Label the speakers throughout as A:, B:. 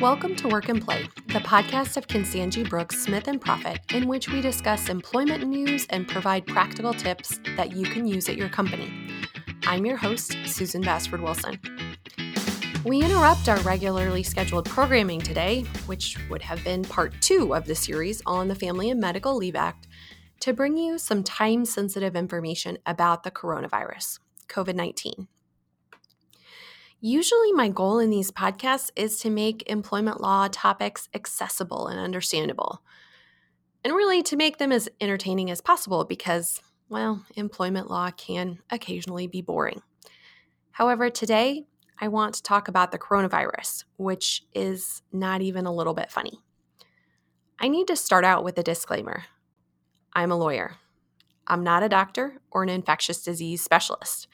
A: Welcome to Work and Play, the podcast of Constangy Brooks Smith and Prophete, in which we discuss employment news and provide practical tips that you can use at your company. I'm your host, Susan Bassford Wilson. We interrupt our regularly scheduled programming today, which would have been part two of the series on the Family and Medical Leave Act, to bring you some time sensitive information about the coronavirus, COVID 19. Usually, my goal in these podcasts is to make employment law topics accessible and understandable, and really to make them as entertaining as possible because, well, employment law can occasionally be boring. However, today I want to talk about the coronavirus, which is not even a little bit funny. I need to start out with a disclaimer I'm a lawyer. I'm not a doctor or an infectious disease specialist.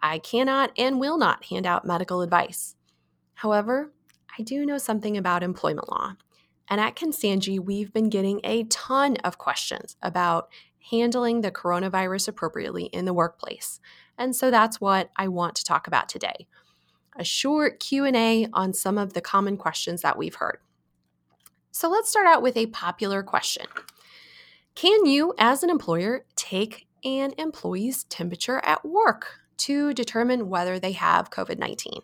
A: I cannot and will not hand out medical advice. However, I do know something about employment law. And at Constangy, we've been getting a ton of questions about handling the coronavirus appropriately in the workplace. And so that's what I want to talk about today. A short Q&A on some of the common questions that we've heard. So let's start out with a popular question. Can you as an employer take an employee's temperature at work? To determine whether they have COVID 19?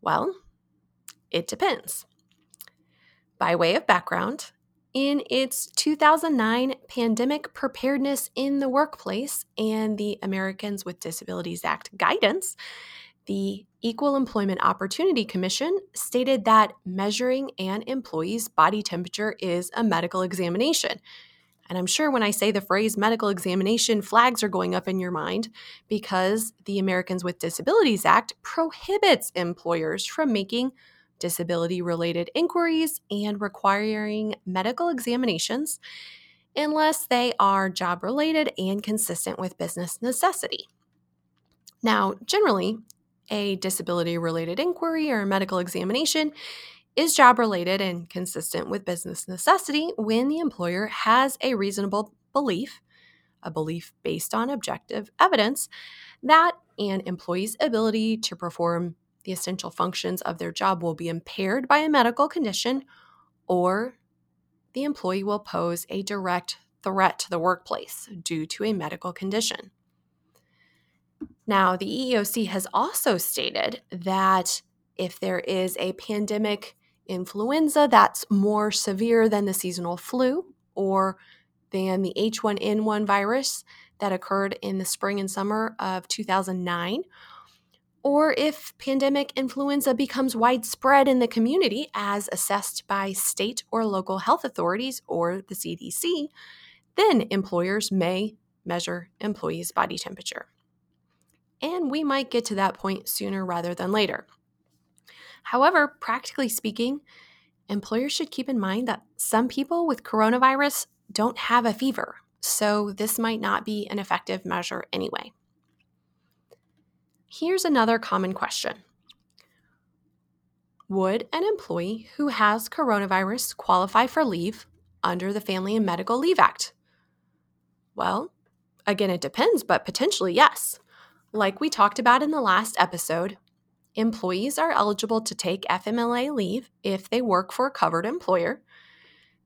A: Well, it depends. By way of background, in its 2009 Pandemic Preparedness in the Workplace and the Americans with Disabilities Act guidance, the Equal Employment Opportunity Commission stated that measuring an employee's body temperature is a medical examination and I'm sure when I say the phrase medical examination, flags are going up in your mind because the Americans with Disabilities Act prohibits employers from making disability related inquiries and requiring medical examinations unless they are job related and consistent with business necessity. Now, generally, a disability related inquiry or medical examination is job related and consistent with business necessity when the employer has a reasonable belief, a belief based on objective evidence, that an employee's ability to perform the essential functions of their job will be impaired by a medical condition or the employee will pose a direct threat to the workplace due to a medical condition. Now, the EEOC has also stated that if there is a pandemic influenza that's more severe than the seasonal flu or than the H1N1 virus that occurred in the spring and summer of 2009, or if pandemic influenza becomes widespread in the community as assessed by state or local health authorities or the CDC, then employers may measure employees' body temperature. And we might get to that point sooner rather than later. However, practically speaking, employers should keep in mind that some people with coronavirus don't have a fever, so this might not be an effective measure anyway. Here's another common question Would an employee who has coronavirus qualify for leave under the Family and Medical Leave Act? Well, again, it depends, but potentially yes. Like we talked about in the last episode, employees are eligible to take FMLA leave if they work for a covered employer.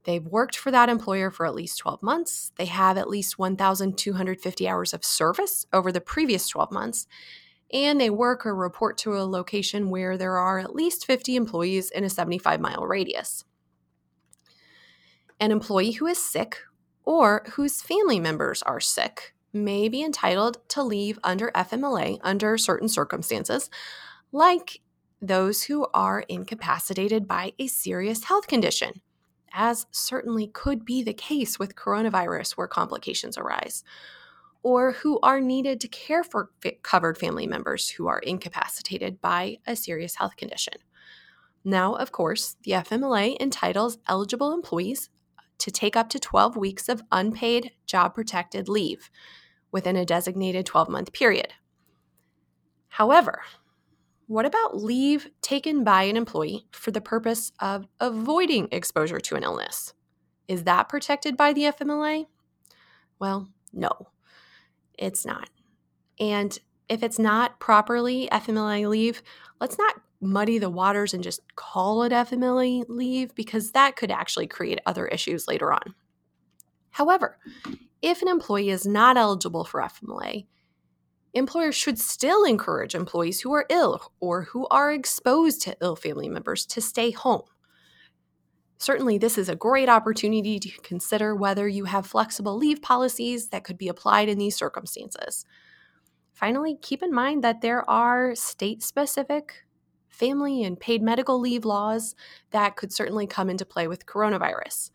A: They've worked for that employer for at least 12 months. They have at least 1,250 hours of service over the previous 12 months. And they work or report to a location where there are at least 50 employees in a 75 mile radius. An employee who is sick or whose family members are sick may be entitled to leave under FMLA under certain circumstances like those who are incapacitated by a serious health condition, as certainly could be the case with coronavirus where complications arise, or who are needed to care for covered family members who are incapacitated by a serious health condition. Now, of course, the FMLA entitles eligible employees to take up to 12 weeks of unpaid job protected leave within a designated 12 month period. However, what about leave taken by an employee for the purpose of avoiding exposure to an illness? Is that protected by the FMLA? Well, no, it's not. And if it's not properly FMLA leave, let's not muddy the waters and just call it FMLA leave because that could actually create other issues later on. However, if an employee is not eligible for FMLA, employers should still encourage employees who are ill or who are exposed to ill family members to stay home. Certainly, this is a great opportunity to consider whether you have flexible leave policies that could be applied in these circumstances. Finally, keep in mind that there are state specific family and paid medical leave laws that could certainly come into play with coronavirus.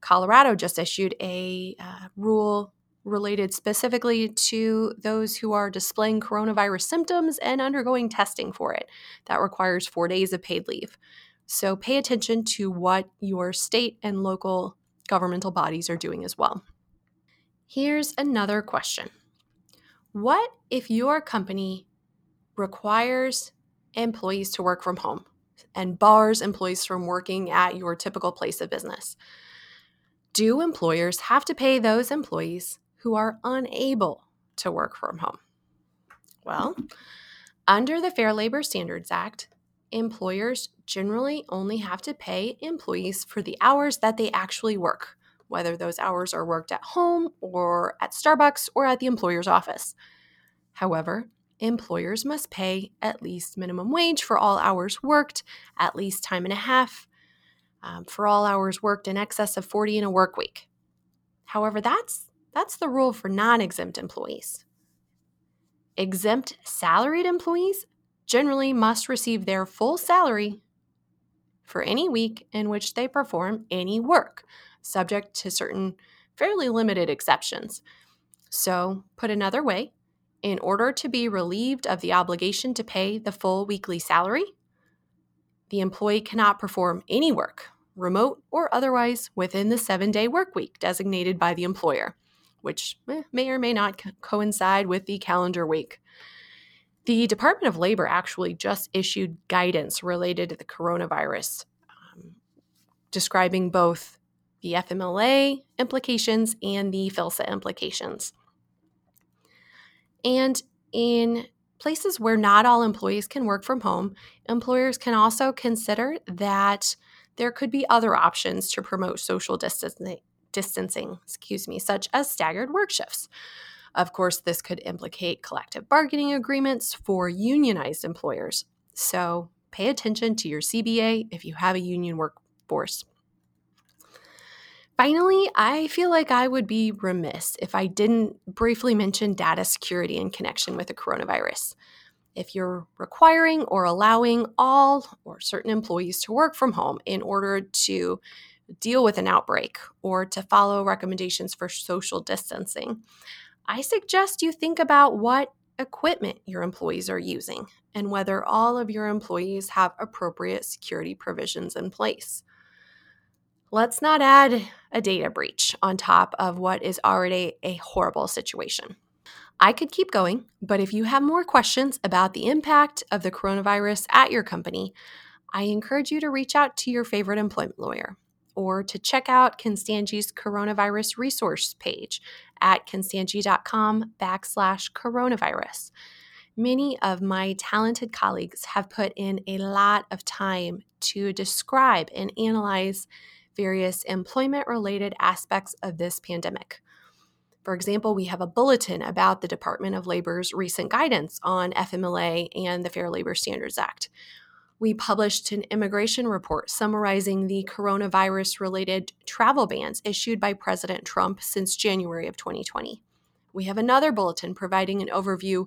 A: Colorado just issued a uh, rule related specifically to those who are displaying coronavirus symptoms and undergoing testing for it. That requires four days of paid leave. So pay attention to what your state and local governmental bodies are doing as well. Here's another question What if your company requires employees to work from home and bars employees from working at your typical place of business? Do employers have to pay those employees who are unable to work from home? Well, under the Fair Labor Standards Act, employers generally only have to pay employees for the hours that they actually work, whether those hours are worked at home or at Starbucks or at the employer's office. However, employers must pay at least minimum wage for all hours worked, at least time and a half um, for all hours worked in excess of 40 in a work week. However, that's that's the rule for non-exempt employees. Exempt salaried employees generally must receive their full salary for any week in which they perform any work, subject to certain fairly limited exceptions. So, put another way, in order to be relieved of the obligation to pay the full weekly salary, the employee cannot perform any work, remote or otherwise, within the seven day work week designated by the employer, which eh, may or may not co- coincide with the calendar week. The Department of Labor actually just issued guidance related to the coronavirus, um, describing both the FMLA implications and the FLSA implications. And in places where not all employees can work from home, employers can also consider that there could be other options to promote social distancing, distancing, excuse me, such as staggered work shifts. Of course, this could implicate collective bargaining agreements for unionized employers. So pay attention to your CBA if you have a union workforce. Finally, I feel like I would be remiss if I didn't briefly mention data security in connection with the coronavirus. If you're requiring or allowing all or certain employees to work from home in order to deal with an outbreak or to follow recommendations for social distancing, I suggest you think about what equipment your employees are using and whether all of your employees have appropriate security provisions in place. Let's not add a data breach on top of what is already a horrible situation. I could keep going, but if you have more questions about the impact of the coronavirus at your company, I encourage you to reach out to your favorite employment lawyer or to check out Constangy's coronavirus resource page at constangy.com backslash coronavirus. Many of my talented colleagues have put in a lot of time to describe and analyze various employment related aspects of this pandemic. For example, we have a bulletin about the Department of Labor's recent guidance on FMLA and the Fair Labor Standards Act we published an immigration report summarizing the coronavirus related travel bans issued by President Trump since January of 2020. We have another bulletin providing an overview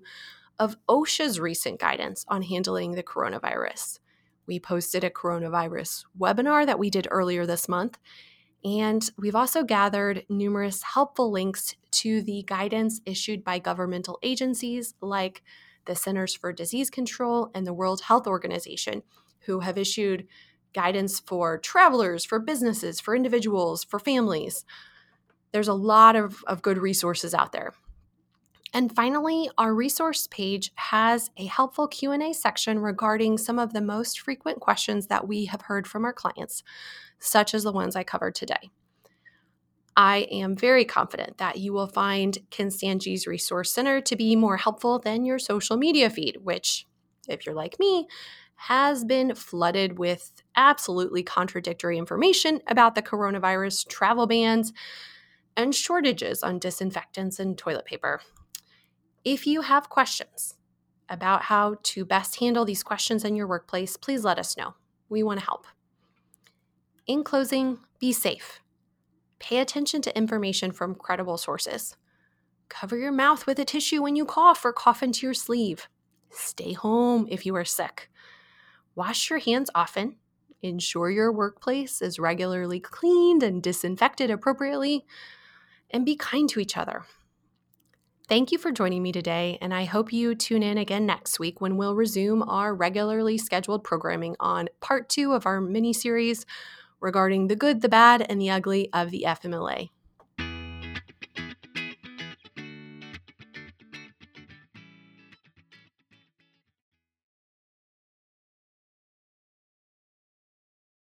A: of OSHA's recent guidance on handling the coronavirus. We posted a coronavirus webinar that we did earlier this month, and we've also gathered numerous helpful links to the guidance issued by governmental agencies like the Centers for Disease Control, and the World Health Organization, who have issued guidance for travelers, for businesses, for individuals, for families. There's a lot of, of good resources out there. And finally, our resource page has a helpful Q&A section regarding some of the most frequent questions that we have heard from our clients, such as the ones I covered today. I am very confident that you will find Constangy's Resource Center to be more helpful than your social media feed, which, if you're like me, has been flooded with absolutely contradictory information about the coronavirus travel bans and shortages on disinfectants and toilet paper. If you have questions about how to best handle these questions in your workplace, please let us know. We want to help. In closing, be safe. Pay attention to information from credible sources. Cover your mouth with a tissue when you cough or cough into your sleeve. Stay home if you are sick. Wash your hands often. Ensure your workplace is regularly cleaned and disinfected appropriately. And be kind to each other. Thank you for joining me today, and I hope you tune in again next week when we'll resume our regularly scheduled programming on part two of our mini series regarding the good, the bad, and the ugly of the FMLA.